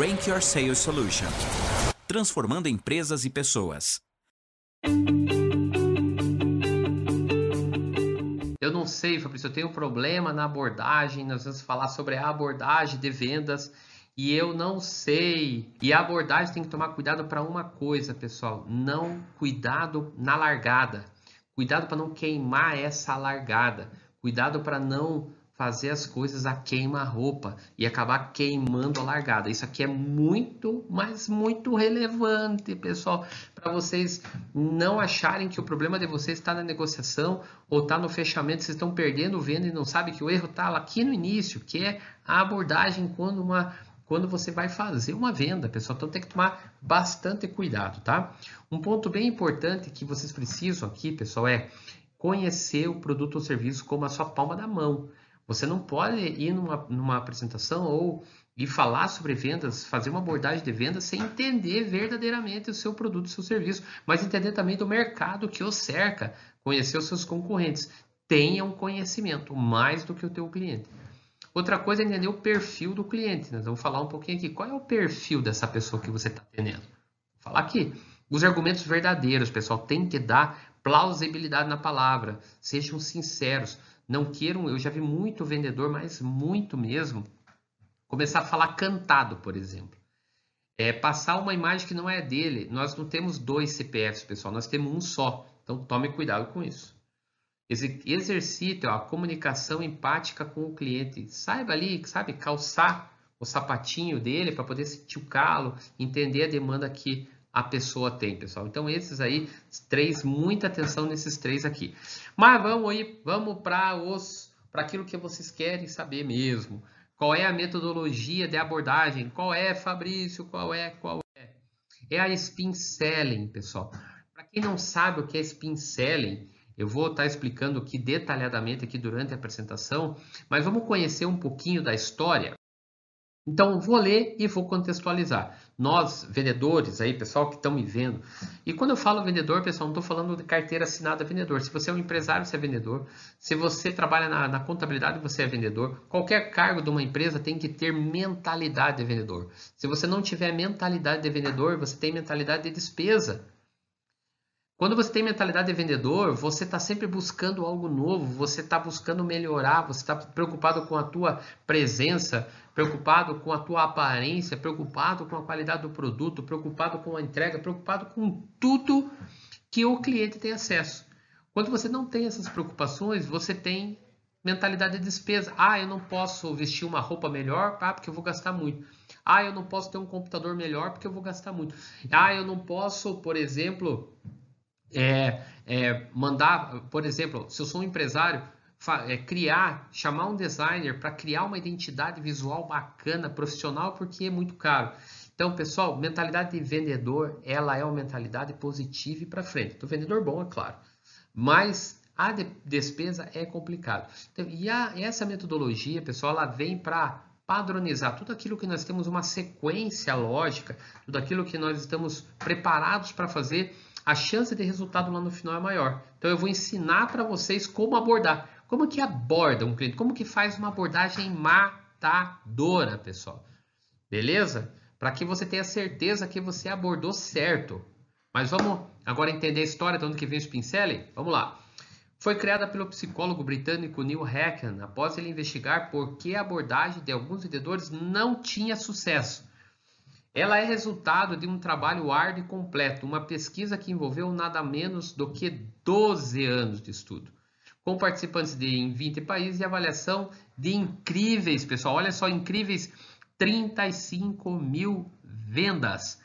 Rank Your Sales Solution transformando empresas e pessoas. Eu não sei, Fabrício, eu tenho um problema na abordagem, nós vamos falar sobre a abordagem de vendas e eu não sei. E a abordagem tem que tomar cuidado para uma coisa, pessoal, não cuidado na largada. Cuidado para não queimar essa largada. Cuidado para não fazer as coisas a queima-roupa e acabar queimando a largada. Isso aqui é muito, mas muito relevante, pessoal, para vocês não acharem que o problema de vocês está na negociação ou está no fechamento, vocês estão perdendo venda e não sabem que o erro está aqui no início, que é a abordagem quando uma quando você vai fazer uma venda, pessoal. Então tem que tomar bastante cuidado, tá? Um ponto bem importante que vocês precisam aqui, pessoal, é conhecer o produto ou serviço como a sua palma da mão. Você não pode ir numa, numa apresentação ou ir falar sobre vendas, fazer uma abordagem de vendas sem entender verdadeiramente o seu produto, o seu serviço, mas entender também do mercado que o cerca, conhecer os seus concorrentes. Tenha um conhecimento mais do que o teu cliente. Outra coisa é entender o perfil do cliente. Nós vamos falar um pouquinho aqui. Qual é o perfil dessa pessoa que você está atendendo? Vou falar aqui. Os argumentos verdadeiros, pessoal, tem que dar plausibilidade na palavra. Sejam sinceros. Não queiram, eu já vi muito vendedor, mas muito mesmo, começar a falar cantado, por exemplo. É passar uma imagem que não é dele. Nós não temos dois CPFs, pessoal, nós temos um só. Então tome cuidado com isso. Exercite ó, a comunicação empática com o cliente. Saiba ali, sabe, calçar o sapatinho dele para poder sentir o calo, entender a demanda que a pessoa tem, pessoal. Então, esses aí, três, muita atenção nesses três aqui. Mas vamos aí, vamos para os para aquilo que vocês querem saber mesmo. Qual é a metodologia de abordagem? Qual é, Fabrício? Qual é? Qual é? É a spin selling, pessoal. Para quem não sabe o que é spin selling, eu vou estar explicando aqui detalhadamente aqui durante a apresentação, mas vamos conhecer um pouquinho da história então, vou ler e vou contextualizar. Nós, vendedores aí, pessoal que estão me vendo, e quando eu falo vendedor, pessoal, não estou falando de carteira assinada vendedor. Se você é um empresário, você é vendedor. Se você trabalha na, na, contabilidade, você é vendedor. Qualquer cargo de uma empresa tem que ter mentalidade de vendedor. Se você não tiver mentalidade de vendedor, você tem mentalidade de despesa. Quando você tem mentalidade de vendedor, você está sempre buscando algo novo, você está buscando melhorar, você está preocupado com a tua presença, preocupado com a tua aparência, preocupado com a qualidade do produto, preocupado com a entrega, preocupado com tudo que o cliente tem acesso. Quando você não tem essas preocupações, você tem mentalidade de despesa. Ah, eu não posso vestir uma roupa melhor, ah, porque eu vou gastar muito. Ah, eu não posso ter um computador melhor porque eu vou gastar muito. Ah, eu não posso, por exemplo, é, é, mandar, por exemplo, se eu sou um empresário, é, criar, chamar um designer para criar uma identidade visual bacana, profissional, porque é muito caro. Então, pessoal, mentalidade de vendedor, ela é uma mentalidade positiva e para frente. Do vendedor bom, é claro. Mas a de despesa é complicado. Então, e a, essa metodologia, pessoal, ela vem para padronizar tudo aquilo que nós temos uma sequência lógica, tudo aquilo que nós estamos preparados para fazer a chance de resultado lá no final é maior. Então eu vou ensinar para vocês como abordar. Como que aborda um cliente? Como que faz uma abordagem matadora, pessoal? Beleza? Para que você tenha certeza que você abordou certo. Mas vamos agora entender a história de onde que vem o Spincelli? Vamos lá. Foi criada pelo psicólogo britânico Neil Hacken após ele investigar por que a abordagem de alguns vendedores não tinha sucesso. Ela é resultado de um trabalho árduo e completo, uma pesquisa que envolveu nada menos do que 12 anos de estudo, com participantes de em 20 países e avaliação de incríveis, pessoal, olha só, incríveis 35 mil vendas.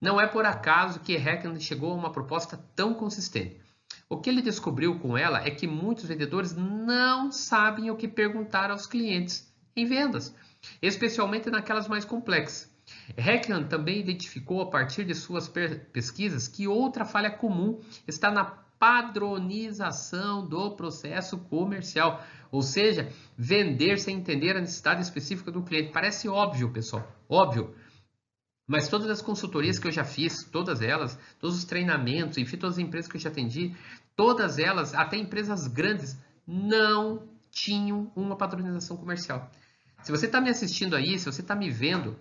Não é por acaso que Hackett chegou a uma proposta tão consistente. O que ele descobriu com ela é que muitos vendedores não sabem o que perguntar aos clientes em vendas, especialmente naquelas mais complexas. Heckman também identificou a partir de suas pesquisas que outra falha comum está na padronização do processo comercial, ou seja, vender sem entender a necessidade específica do cliente. Parece óbvio, pessoal, óbvio. Mas todas as consultorias que eu já fiz, todas elas, todos os treinamentos, enfim, todas as empresas que eu já atendi, todas elas, até empresas grandes, não tinham uma padronização comercial. Se você está me assistindo aí, se você está me vendo,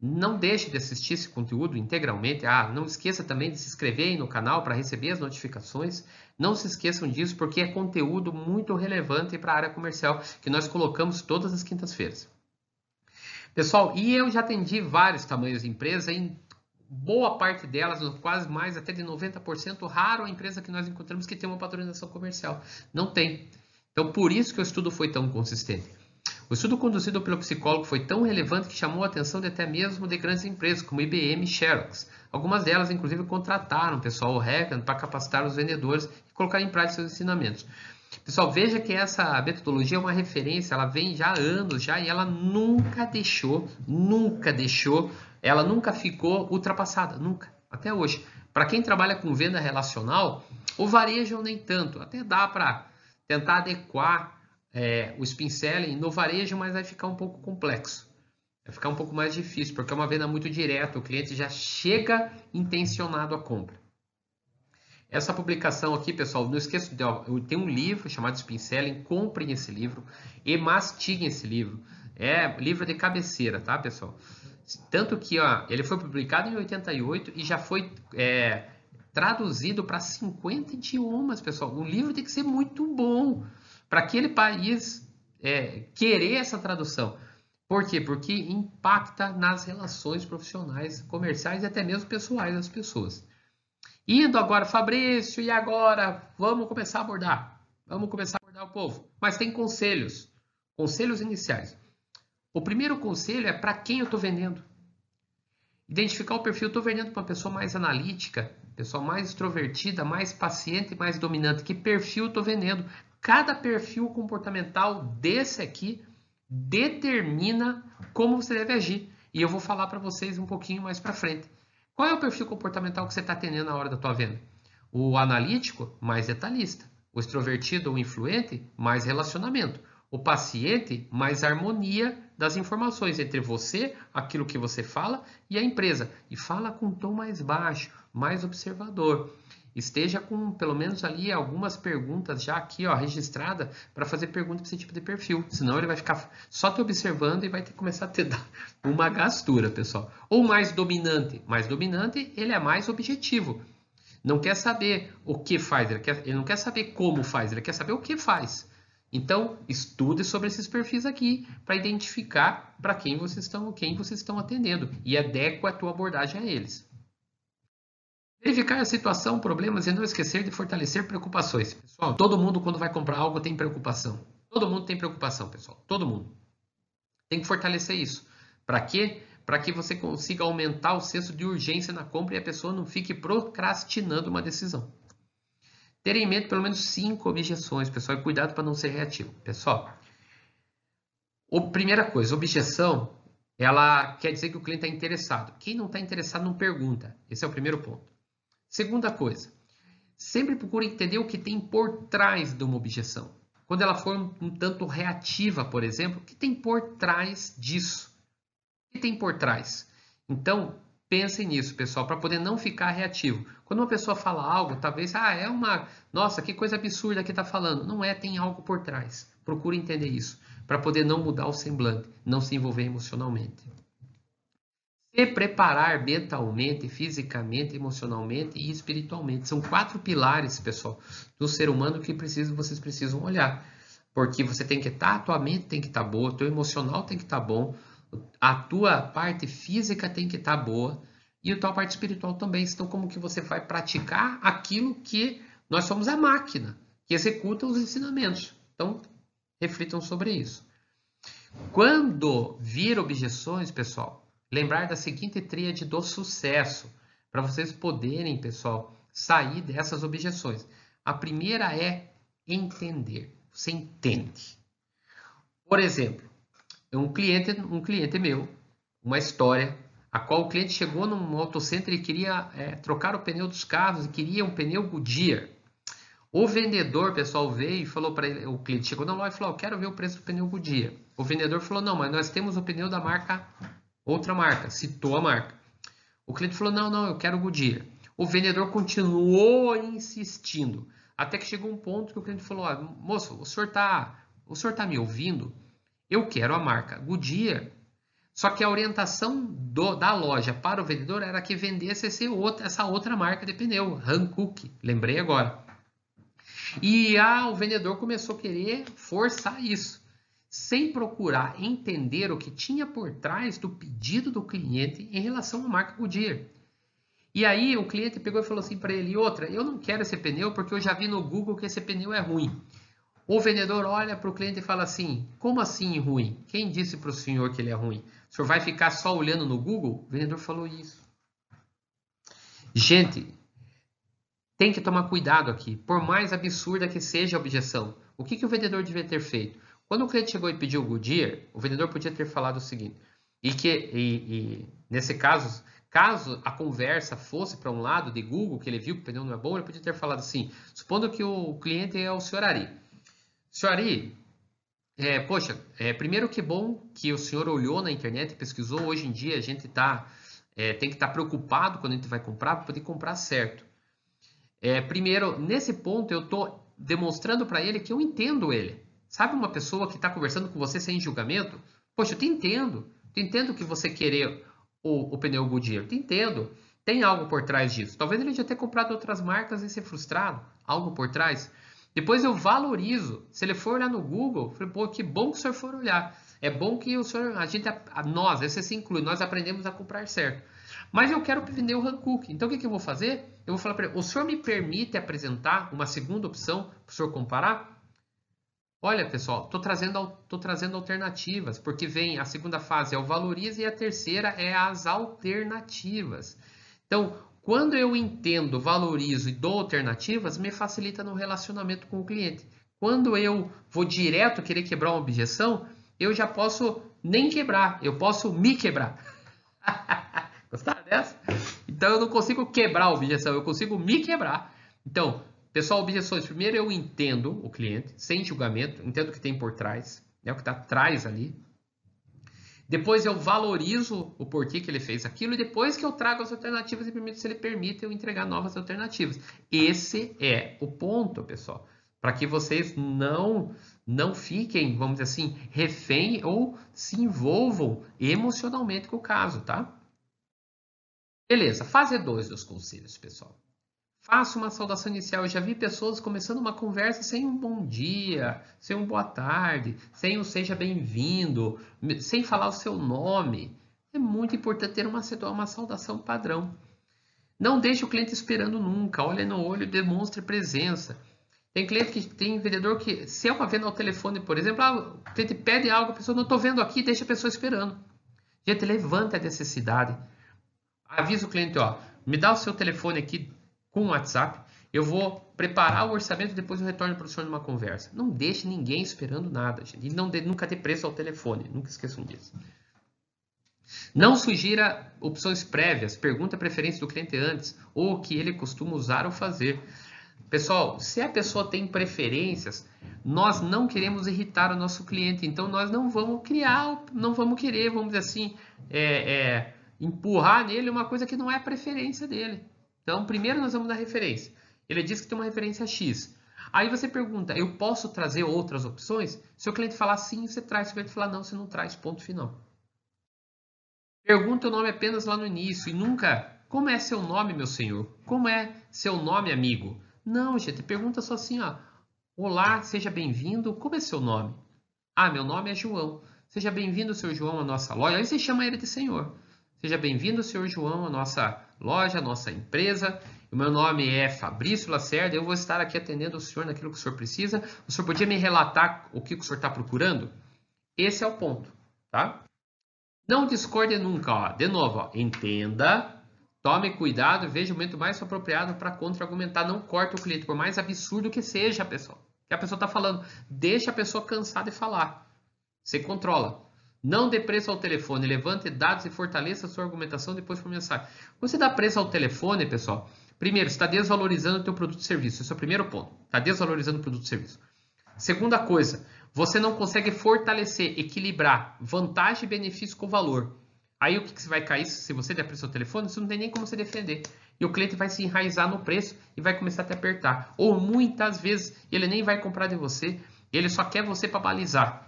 Não deixe de assistir esse conteúdo integralmente. Ah, não esqueça também de se inscrever aí no canal para receber as notificações. Não se esqueçam disso porque é conteúdo muito relevante para a área comercial que nós colocamos todas as quintas-feiras. Pessoal, e eu já atendi vários tamanhos de empresa, em boa parte delas, quase mais até de 90%, raro a empresa que nós encontramos que tem uma patronização comercial. Não tem. Então, por isso que o estudo foi tão consistente. O estudo conduzido pelo psicólogo foi tão relevante que chamou a atenção de até mesmo de grandes empresas como IBM e Xerox. Algumas delas, inclusive, contrataram o pessoal Hackathon para capacitar os vendedores e colocar em prática seus ensinamentos. Pessoal, veja que essa metodologia é uma referência, ela vem já há anos já e ela nunca deixou, nunca deixou, ela nunca ficou ultrapassada, nunca, até hoje. Para quem trabalha com venda relacional, o varejo nem tanto, até dá para tentar adequar é, o spin selling no varejo, mas vai ficar um pouco complexo. Vai ficar um pouco mais difícil, porque é uma venda muito direta, o cliente já chega intencionado à compra. Essa publicação aqui, pessoal, não esqueça ó, tem um livro chamado Spin Selling, comprem esse livro e mastiguem esse livro. É livro de cabeceira, tá, pessoal? Tanto que ó, ele foi publicado em 88 e já foi é, traduzido para 50 idiomas, pessoal. O livro tem que ser muito bom para aquele país é, querer essa tradução. Por quê? Porque impacta nas relações profissionais, comerciais e até mesmo pessoais das pessoas. Indo agora, Fabrício, e agora? Vamos começar a abordar. Vamos começar a abordar o povo. Mas tem conselhos. Conselhos iniciais. O primeiro conselho é para quem eu estou vendendo. Identificar o perfil. Estou vendendo para uma pessoa mais analítica, pessoa mais extrovertida, mais paciente mais dominante. Que perfil estou vendendo? Cada perfil comportamental desse aqui determina como você deve agir. E eu vou falar para vocês um pouquinho mais para frente. Qual é o perfil comportamental que você está tendo na hora da tua venda? O analítico, mais detalhista. O extrovertido ou influente, mais relacionamento. O paciente, mais harmonia das informações entre você, aquilo que você fala, e a empresa. E fala com um tom mais baixo, mais observador esteja com pelo menos ali algumas perguntas já aqui ó, registrada para fazer pergunta para esse tipo de perfil. Senão ele vai ficar só te observando e vai ter que começar a ter uma gastura, pessoal. Ou mais dominante. Mais dominante, ele é mais objetivo. Não quer saber o que faz, ele, quer, ele não quer saber como faz, ele quer saber o que faz. Então, estude sobre esses perfis aqui para identificar para quem vocês estão, quem vocês estão atendendo e adeque a tua abordagem a eles. Verificar a situação, problemas e não esquecer de fortalecer preocupações. Pessoal, todo mundo quando vai comprar algo tem preocupação. Todo mundo tem preocupação, pessoal. Todo mundo. Tem que fortalecer isso. Para quê? Para que você consiga aumentar o senso de urgência na compra e a pessoa não fique procrastinando uma decisão. Ter em mente pelo menos cinco objeções, pessoal, e cuidado para não ser reativo. Pessoal, a primeira coisa, objeção, ela quer dizer que o cliente está interessado. Quem não está interessado não pergunta. Esse é o primeiro ponto. Segunda coisa, sempre procure entender o que tem por trás de uma objeção. Quando ela for um, um tanto reativa, por exemplo, o que tem por trás disso? O que tem por trás? Então, pensem nisso, pessoal, para poder não ficar reativo. Quando uma pessoa fala algo, talvez, ah, é uma, nossa, que coisa absurda que está falando. Não é, tem algo por trás. Procure entender isso, para poder não mudar o semblante, não se envolver emocionalmente. Se preparar mentalmente, fisicamente, emocionalmente e espiritualmente. São quatro pilares, pessoal, do ser humano que precisa, vocês precisam olhar. Porque você tem que estar, tá, a tua mente tem que estar tá boa, teu emocional tem que estar tá bom, a tua parte física tem que estar boa e a tua parte espiritual também. Então, como que você vai praticar aquilo que nós somos a máquina que executa os ensinamentos. Então, reflitam sobre isso. Quando vir objeções, pessoal, lembrar da seguinte tríade do sucesso, para vocês poderem, pessoal, sair dessas objeções. A primeira é entender. Você entende. Por exemplo, um cliente, um cliente meu, uma história, a qual o cliente chegou num autocenter e queria é, trocar o pneu dos carros e queria um pneu Goodyear. O vendedor, pessoal, veio e falou para ele, o cliente chegou na loja e falou, eu quero ver o preço do pneu Goodyear. O vendedor falou, não, mas nós temos o pneu da marca outra marca, citou a marca. O cliente falou: não, não, eu quero o Goodyear. O vendedor continuou insistindo, até que chegou um ponto que o cliente falou: ah, moço, o senhor está o senhor tá me ouvindo? Eu quero a marca Goodyear. Só que a orientação do, da loja para o vendedor era que vendesse esse outro, essa outra marca de pneu, Hankook, lembrei agora. E ah, o vendedor começou a querer forçar isso, sem procurar entender o que tinha por trás do pedido do cliente em relação à marca Goodyear. E aí o cliente pegou e falou assim para ele, outra, eu não quero esse pneu porque eu já vi no Google que esse pneu é ruim. O vendedor olha para o cliente e fala assim: Como assim ruim? Quem disse para o senhor que ele é ruim? O senhor vai ficar só olhando no Google? O vendedor falou isso. Gente, tem que tomar cuidado aqui. Por mais absurda que seja a objeção, o que, que o vendedor devia ter feito? Quando o cliente chegou e pediu o Goodyear, o vendedor podia ter falado o seguinte: e que, e, e nesse caso, caso a conversa fosse para um lado de Google, que ele viu que o pneu não é bom, ele podia ter falado assim: supondo que o cliente é o senhor Ari. Senhor Ari, é, poxa, é, primeiro que bom que o senhor olhou na internet e pesquisou. Hoje em dia a gente tá, é, tem que estar tá preocupado quando a gente vai comprar para poder comprar certo. É, primeiro, nesse ponto eu estou demonstrando para ele que eu entendo ele. Sabe uma pessoa que está conversando com você sem julgamento? Poxa, eu te entendo. Eu entendo que você querer o, o pneu Goodyear. Te entendo. Tem algo por trás disso. Talvez ele já tenha comprado outras marcas e ser frustrado. Algo por trás. Depois eu valorizo. Se ele for olhar no Google, falei, pô, que bom que o senhor for olhar. É bom que o senhor, a gente, a, nós, esse se inclui, nós aprendemos a comprar certo. Mas eu quero o Hankook. Então o que, que eu vou fazer? Eu vou falar para ele, o senhor me permite apresentar uma segunda opção para o senhor comparar? Olha, pessoal, estou trazendo, tô trazendo alternativas, porque vem a segunda fase é o valorize e a terceira é as alternativas. Então, quando eu entendo, valorizo e dou alternativas, me facilita no relacionamento com o cliente. Quando eu vou direto querer quebrar uma objeção, eu já posso nem quebrar, eu posso me quebrar. Gostaram dessa? Então eu não consigo quebrar a objeção, eu consigo me quebrar. Então, pessoal, objeções. Primeiro eu entendo o cliente, sem julgamento, entendo o que tem por trás, né, o que está atrás ali. Depois eu valorizo o porquê que ele fez aquilo e depois que eu trago as alternativas e permito se ele permite eu entregar novas alternativas. Esse é o ponto, pessoal, para que vocês não não fiquem, vamos dizer assim, refém ou se envolvam emocionalmente com o caso, tá? Beleza, fase 2 dos conselhos, pessoal. Faça uma saudação inicial. Eu já vi pessoas começando uma conversa sem um bom dia, sem um boa tarde, sem um seja bem-vindo, sem falar o seu nome. É muito importante ter uma, uma saudação padrão. Não deixe o cliente esperando nunca. Olhe no olho, demonstre presença. Tem cliente que tem vendedor que, se é uma venda ao telefone, por exemplo, ah, o cliente pede algo, a pessoa não estou vendo aqui, deixa a pessoa esperando. Gente, levanta a necessidade. Avisa o cliente, ó, me dá o seu telefone aqui, com o WhatsApp. Eu vou preparar o orçamento e depois eu retorno para o senhor numa conversa. Não deixe ninguém esperando nada, gente. E não de, nunca dê preço ao telefone. Nunca esqueçam disso. Não sugira opções prévias. Pergunta a preferência do cliente antes ou o que ele costuma usar ou fazer. Pessoal, se a pessoa tem preferências, nós não queremos irritar o nosso cliente. Então, nós não vamos criar, não vamos querer, vamos dizer assim, é, é, empurrar nele uma coisa que não é preferência dele. Então, primeiro nós vamos dar referência. Ele diz que tem uma referência X. Aí você pergunta, eu posso trazer outras opções? Se o cliente falar sim, você traz. Se o cliente falar não, você não traz. Ponto final. Pergunta o nome apenas lá no início e nunca, como é seu nome, meu senhor? Como é seu nome, amigo? Não, gente, pergunta só assim, ó. Olá, seja bem-vindo. Como é seu nome? Ah, meu nome é João. Seja bem-vindo, seu João, à nossa loja. Aí você chama ele de senhor. Seja bem-vindo, senhor João, à nossa loja, nossa empresa. O meu nome é Fabrício Lacerda. Eu vou estar aqui atendendo o senhor naquilo que o senhor precisa. O senhor podia me relatar o que o senhor está procurando? Esse é o ponto, tá? Não discorde nunca, ó. De novo, ó. entenda, tome cuidado veja o momento mais apropriado para contra-argumentar. Não corte o cliente, por mais absurdo que seja, pessoal. Que a pessoa está falando. Deixa a pessoa cansada de falar. Você controla. Não dê preço ao telefone, levante dados e fortaleça sua argumentação depois por mensagem. Você dá preço ao telefone, pessoal, primeiro, está desvalorizando o teu produto e serviço. Esse é o primeiro ponto. Está desvalorizando o produto e serviço. Segunda coisa, você não consegue fortalecer, equilibrar vantagem e benefício com valor. Aí o que, que vai cair se você der preço ao telefone? Você não tem nem como se defender. E o cliente vai se enraizar no preço e vai começar a te apertar. Ou muitas vezes ele nem vai comprar de você, ele só quer você para balizar.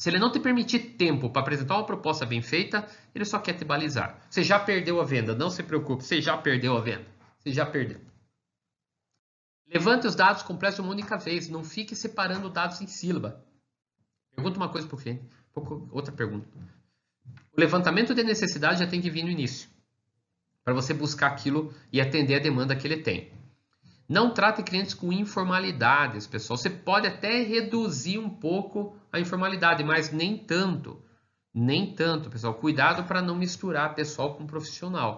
Se ele não te permitir tempo para apresentar uma proposta bem feita, ele só quer te balizar. Você já perdeu a venda, não se preocupe, você já perdeu a venda. Você já perdeu. Levante os dados completos uma única vez, não fique separando dados em sílaba. Pergunta uma coisa para o cliente, outra pergunta. O levantamento de necessidade já tem que vir no início, para você buscar aquilo e atender a demanda que ele tem. Não trate clientes com informalidades, pessoal. Você pode até reduzir um pouco a informalidade, mas nem tanto. Nem tanto, pessoal. Cuidado para não misturar pessoal com profissional.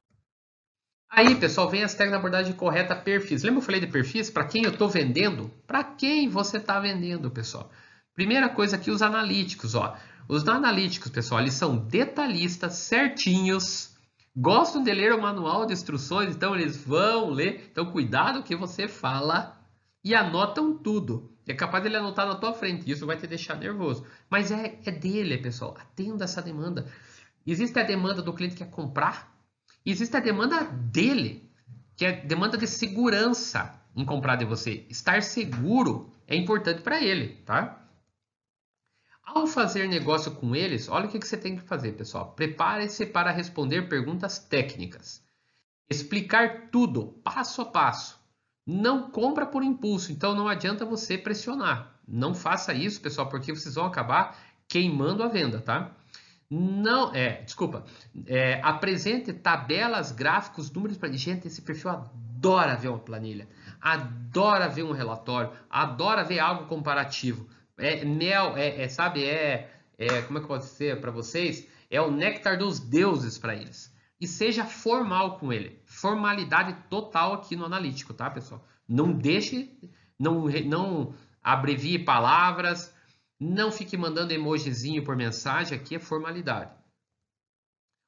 Aí, pessoal, vem as técnicas de abordagem correta perfis. Lembra que eu falei de perfis? Para quem eu estou vendendo? Para quem você está vendendo, pessoal? Primeira coisa aqui, os analíticos. Ó. Os analíticos, pessoal, eles são detalhistas, certinhos, gostam de ler o manual de instruções, então eles vão ler. Então, cuidado o que você fala e anotam tudo. É capaz de ele anotar na tua frente, isso vai te deixar nervoso. Mas é, é dele, pessoal. Atenda essa demanda. Existe a demanda do cliente que quer comprar, existe a demanda dele, que é demanda de segurança em comprar de você. Estar seguro é importante para ele, tá? Ao fazer negócio com eles, olha o que você tem que fazer, pessoal. Prepare-se para responder perguntas técnicas. Explicar tudo, passo a passo. Não compra por impulso, então não adianta você pressionar. Não faça isso, pessoal, porque vocês vão acabar queimando a venda, tá? Não, é, desculpa. É, apresente tabelas, gráficos, números para gente. Esse perfil adora ver uma planilha, adora ver um relatório, adora ver algo comparativo. É mel, é, é sabe, é, é, como é que pode ser para vocês? É o néctar dos deuses para eles. E seja formal com ele. Formalidade total aqui no analítico, tá, pessoal? Não deixe, não, não abrevie palavras, não fique mandando emojizinho por mensagem, aqui é formalidade.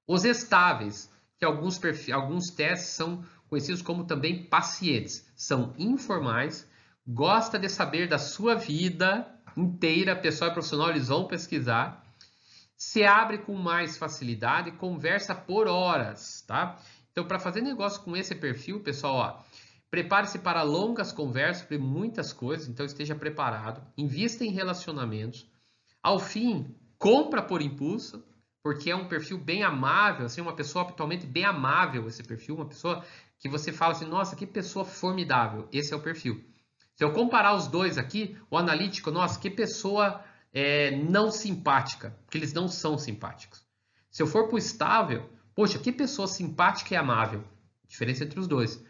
Os estáveis, que alguns, alguns testes são conhecidos como também pacientes, são informais, gosta de saber da sua vida, inteira, pessoal e profissional, eles vão pesquisar. Se abre com mais facilidade, conversa por horas, tá? Então, para fazer negócio com esse perfil, pessoal, ó, prepare-se para longas conversas sobre muitas coisas, então esteja preparado. Invista em relacionamentos. Ao fim, compra por impulso, porque é um perfil bem amável, assim, uma pessoa habitualmente bem amável esse perfil, uma pessoa que você fala assim, nossa, que pessoa formidável. Esse é o perfil. Se eu comparar os dois aqui, o analítico, nossa, que pessoa é, não simpática, porque eles não são simpáticos. Se eu for para o estável, poxa, que pessoa simpática e amável. Diferença entre os dois.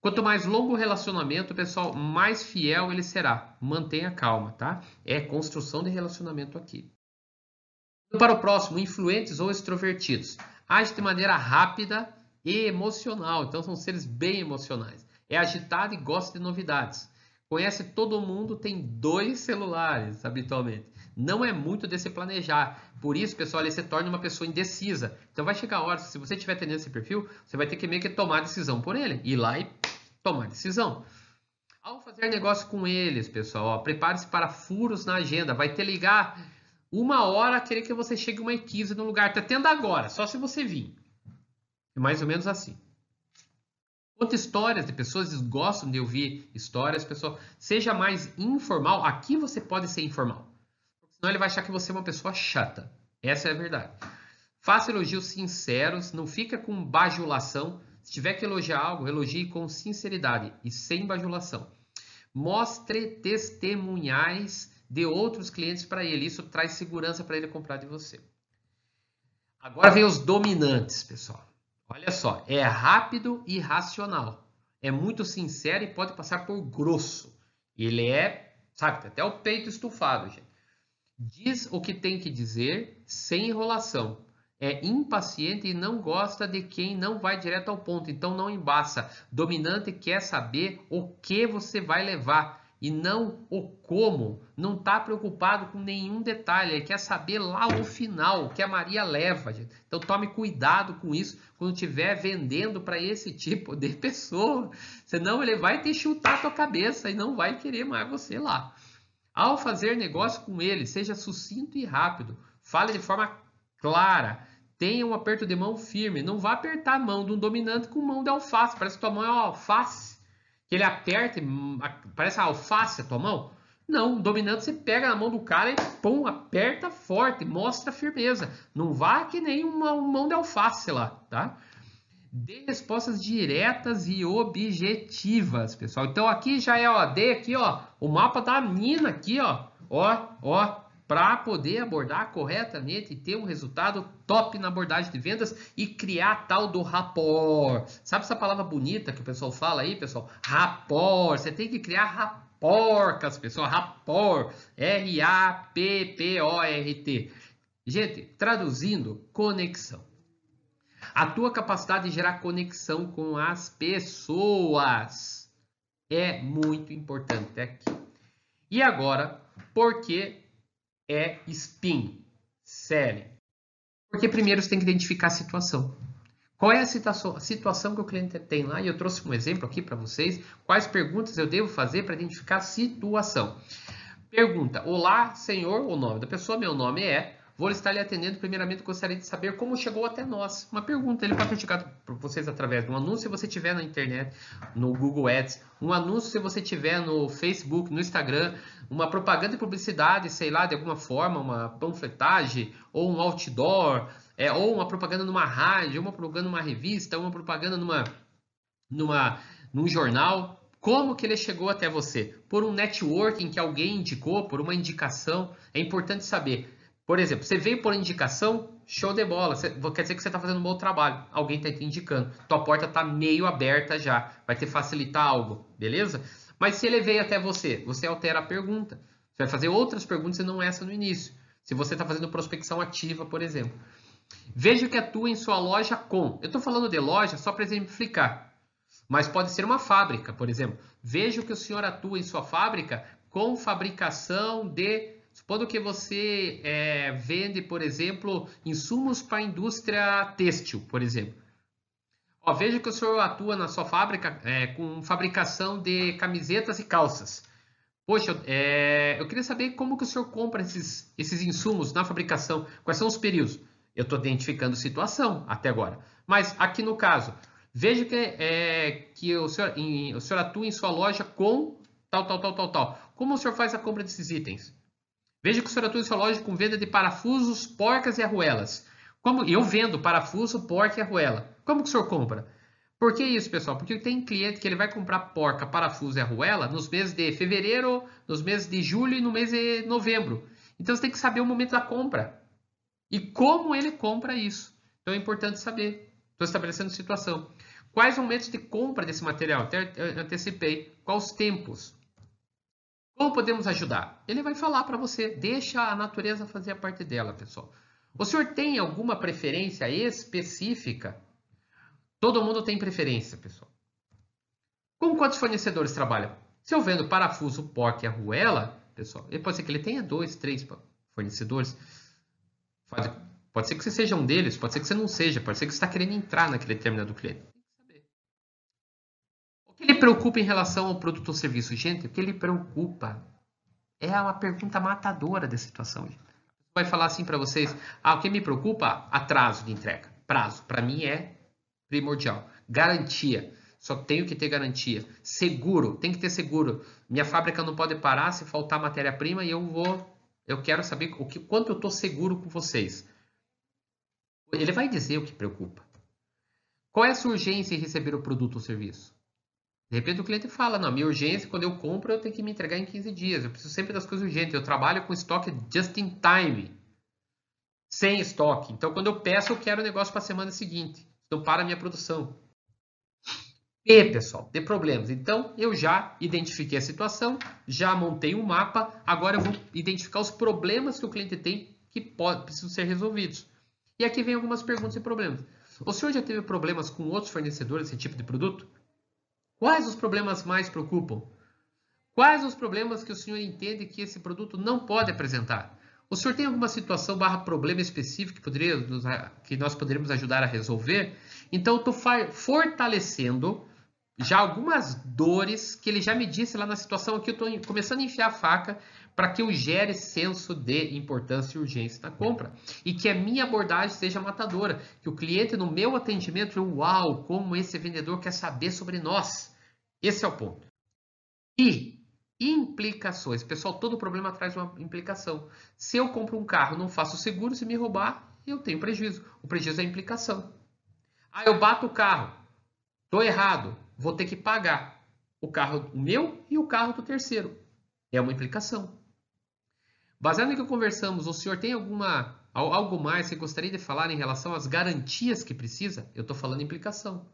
Quanto mais longo o relacionamento, pessoal, mais fiel ele será. Mantenha calma, tá? É construção de relacionamento aqui. Para o próximo, influentes ou extrovertidos. Age de maneira rápida e emocional. Então, são seres bem emocionais. É agitado e gosta de novidades conhece todo mundo, tem dois celulares habitualmente. Não é muito de se planejar. Por isso, pessoal, ele se torna uma pessoa indecisa. Então vai chegar a hora, se você tiver tendo esse perfil, você vai ter que meio que tomar decisão por ele. Ir lá e tomar decisão. Ao fazer negócio com eles, pessoal, prepare-se para furos na agenda. Vai ter ligar uma hora querer que você chegue uma 15 no lugar. Está tendo agora, só se você vir. É mais ou menos assim. Conta histórias de pessoas, eles gostam de ouvir histórias, pessoal. Seja mais informal. Aqui você pode ser informal. Senão ele vai achar que você é uma pessoa chata. Essa é a verdade. Faça elogios sinceros, não fica com bajulação. Se tiver que elogiar algo, elogie com sinceridade e sem bajulação. Mostre testemunhais de outros clientes para ele. Isso traz segurança para ele comprar de você. Agora vem os dominantes, pessoal. Olha só, é rápido e racional. É muito sincero e pode passar por grosso. Ele é, sabe, até o peito estufado, gente. Diz o que tem que dizer sem enrolação. É impaciente e não gosta de quem não vai direto ao ponto. Então não embaça. Dominante quer saber o que você vai levar e não o como. Não está preocupado com nenhum detalhe, ele quer saber lá o final, que a Maria leva. Gente. Então tome cuidado com isso quando estiver vendendo para esse tipo de pessoa, senão ele vai te chutar a tua cabeça e não vai querer mais você lá. Ao fazer negócio com ele, seja sucinto e rápido, fale de forma clara, tenha um aperto de mão firme, não vá apertar a mão de um dominante com mão de alface, parece que tua mão é uma alface que ele aperta, parece a alface a tua mão. Não, dominante você pega na mão do cara e pum, aperta forte, mostra firmeza. Não vá que nem uma, uma mão de alface lá, tá? Dê respostas diretas e objetivas, pessoal. Então aqui já é, ó, dê aqui, ó, o mapa da mina aqui, ó, ó, ó, para poder abordar corretamente e ter um resultado top na abordagem de vendas e criar tal do rapport. Sabe essa palavra bonita que o pessoal fala aí, pessoal? Rapport. Você tem que criar rapporcas, pessoal. Rapport. R-A-P-P-O-R-T. Gente, traduzindo, conexão. A tua capacidade de gerar conexão com as pessoas é muito importante aqui. E agora, por que é spin, selling? Porque primeiro você tem que identificar a situação. Qual é a situação, a situação que o cliente tem lá? E eu trouxe um exemplo aqui para vocês. Quais perguntas eu devo fazer para identificar a situação? Pergunta: Olá, senhor, o nome da pessoa, meu nome é. Vou estar lhe atendendo. Primeiramente, gostaria de saber como chegou até nós. Uma pergunta, ele ter chegado para vocês através de um anúncio se você tiver na internet, no Google Ads, um anúncio se você tiver no Facebook, no Instagram, uma propaganda de publicidade, sei lá, de alguma forma, uma panfletagem ou um outdoor, é, ou uma propaganda numa rádio, uma propaganda numa revista, uma propaganda numa, numa, num jornal. Como que ele chegou até você? Por um networking que alguém indicou, por uma indicação. É importante saber. Por exemplo, você veio por indicação, show de bola. Você, quer dizer que você está fazendo um bom trabalho. Alguém está te indicando. Tua porta está meio aberta já. Vai te facilitar algo, beleza? Mas se ele veio até você, você altera a pergunta. Você vai fazer outras perguntas e não essa no início. Se você está fazendo prospecção ativa, por exemplo. Veja que atua em sua loja com. Eu estou falando de loja só para exemplificar. Mas pode ser uma fábrica, por exemplo. Veja que o senhor atua em sua fábrica com fabricação de Supondo que você é, vende, por exemplo, insumos para a indústria têxtil, por exemplo. Ó, veja que o senhor atua na sua fábrica é, com fabricação de camisetas e calças. Poxa, é, eu queria saber como que o senhor compra esses, esses insumos na fabricação, quais são os períodos. Eu estou identificando situação até agora. Mas aqui no caso, veja que, é, que o, senhor, em, o senhor atua em sua loja com tal, tal, tal, tal, tal. Como o senhor faz a compra desses itens? Veja que o sua loja com venda de parafusos, porcas e arruelas. Como eu vendo parafuso, porca e arruela. Como que o senhor compra? Por que isso, pessoal? Porque tem cliente que ele vai comprar porca, parafuso e arruela nos meses de fevereiro, nos meses de julho e no mês de novembro. Então você tem que saber o momento da compra e como ele compra isso. Então é importante saber. Estou estabelecendo situação. Quais momentos de compra desse material? Até antecipei. Quais os tempos? Como podemos ajudar? Ele vai falar para você, deixa a natureza fazer a parte dela, pessoal. O senhor tem alguma preferência específica? Todo mundo tem preferência, pessoal. Com quantos fornecedores trabalha? Se eu vendo parafuso, porca e arruela, pessoal, pode ser que ele tenha dois, três fornecedores. Pode ser que você seja um deles, pode ser que você não seja, pode ser que você está querendo entrar naquele determinado cliente que lhe preocupa em relação ao produto ou serviço? Gente, o que lhe preocupa é uma pergunta matadora da situação. Gente. Vai falar assim para vocês: ah, o que me preocupa? Atraso de entrega. Prazo. Para mim é primordial. Garantia. Só tenho que ter garantia. Seguro. Tem que ter seguro. Minha fábrica não pode parar se faltar matéria-prima e eu vou. Eu quero saber o que, quanto eu estou seguro com vocês. Ele vai dizer o que preocupa. Qual é a sua urgência em receber o produto ou serviço? De repente o cliente fala, não, minha urgência, quando eu compro, eu tenho que me entregar em 15 dias. Eu preciso sempre das coisas urgentes. Eu trabalho com estoque just in time. Sem estoque. Então, quando eu peço, eu quero o negócio para a semana seguinte. Então, para a minha produção. E, pessoal, de problemas. Então, eu já identifiquei a situação, já montei um mapa. Agora eu vou identificar os problemas que o cliente tem que pode, precisam ser resolvidos. E aqui vem algumas perguntas e problemas. O senhor já teve problemas com outros fornecedores desse tipo de produto? Quais os problemas mais preocupam? Quais os problemas que o senhor entende que esse produto não pode apresentar? O senhor tem alguma situação barra problema específico que, poderia que nós poderíamos ajudar a resolver? Então, eu estou fortalecendo já algumas dores que ele já me disse lá na situação aqui. Eu estou começando a enfiar a faca para que eu gere senso de importância e urgência na compra. E que a minha abordagem seja matadora. Que o cliente no meu atendimento, uau, como esse vendedor quer saber sobre nós. Esse é o ponto. E implicações. Pessoal, todo problema traz uma implicação. Se eu compro um carro, não faço seguro, se me roubar, eu tenho prejuízo. O prejuízo é a implicação. Ah, eu bato o carro, tô errado, vou ter que pagar o carro meu e o carro do terceiro. É uma implicação. Baseado no que conversamos, o senhor tem alguma algo mais que gostaria de falar em relação às garantias que precisa? Eu estou falando implicação.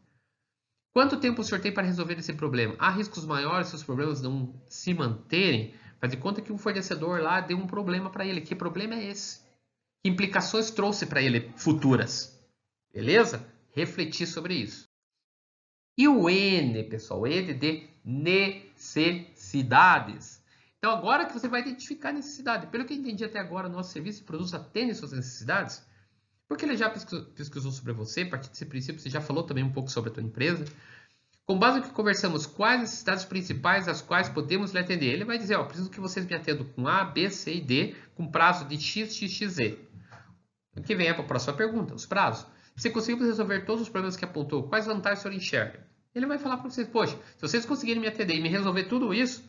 Quanto tempo o senhor tem para resolver esse problema? Há riscos maiores se os problemas não se manterem? Faz de conta que um fornecedor lá deu um problema para ele. Que problema é esse? Que implicações trouxe para ele futuras? Beleza? Refletir sobre isso. E o N, pessoal, N de necessidades. Então, agora que você vai identificar a necessidade, pelo que eu entendi até agora, o nosso serviço e produtos atendem suas necessidades, porque ele já pesquisou sobre você, a partir desse princípio você já falou também um pouco sobre a tua empresa. Com base no que conversamos, quais as necessidades principais às quais podemos lhe atender? Ele vai dizer, ó, preciso que vocês me atendam com A, B, C e D, com prazo de X, X, X, Z. Aqui vem a próxima pergunta, os prazos. Se conseguimos resolver todos os problemas que apontou, quais vantagens o senhor enxerga? Ele vai falar para vocês, poxa, se vocês conseguirem me atender e me resolver tudo isso,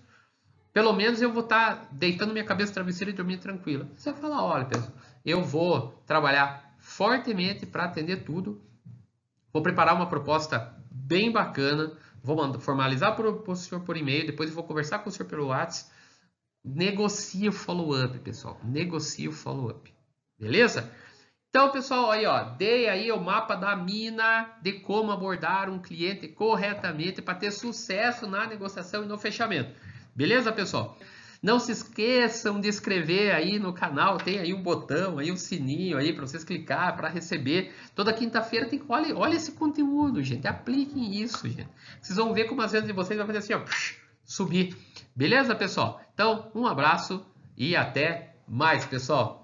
pelo menos eu vou estar tá deitando minha cabeça no travesseiro e dormindo tranquila. Você vai falar, olha, pessoal, eu vou trabalhar fortemente para atender tudo, vou preparar uma proposta bem bacana, vou mandar, formalizar para o senhor por e-mail, depois vou conversar com o senhor pelo WhatsApp, negocie o follow-up, pessoal, negocie o follow-up, beleza? Então, pessoal, aí, ó, dei aí o mapa da mina de como abordar um cliente corretamente para ter sucesso na negociação e no fechamento. Beleza, pessoal? Não se esqueçam de inscrever aí no canal, tem aí um botão, aí um sininho aí para vocês clicar para receber. Toda quinta-feira tem olha, olha esse conteúdo, gente. Apliquem isso, gente. Vocês vão ver como as vendas de vocês vai fazer assim, ó, subir. Beleza, pessoal? Então, um abraço e até mais, pessoal.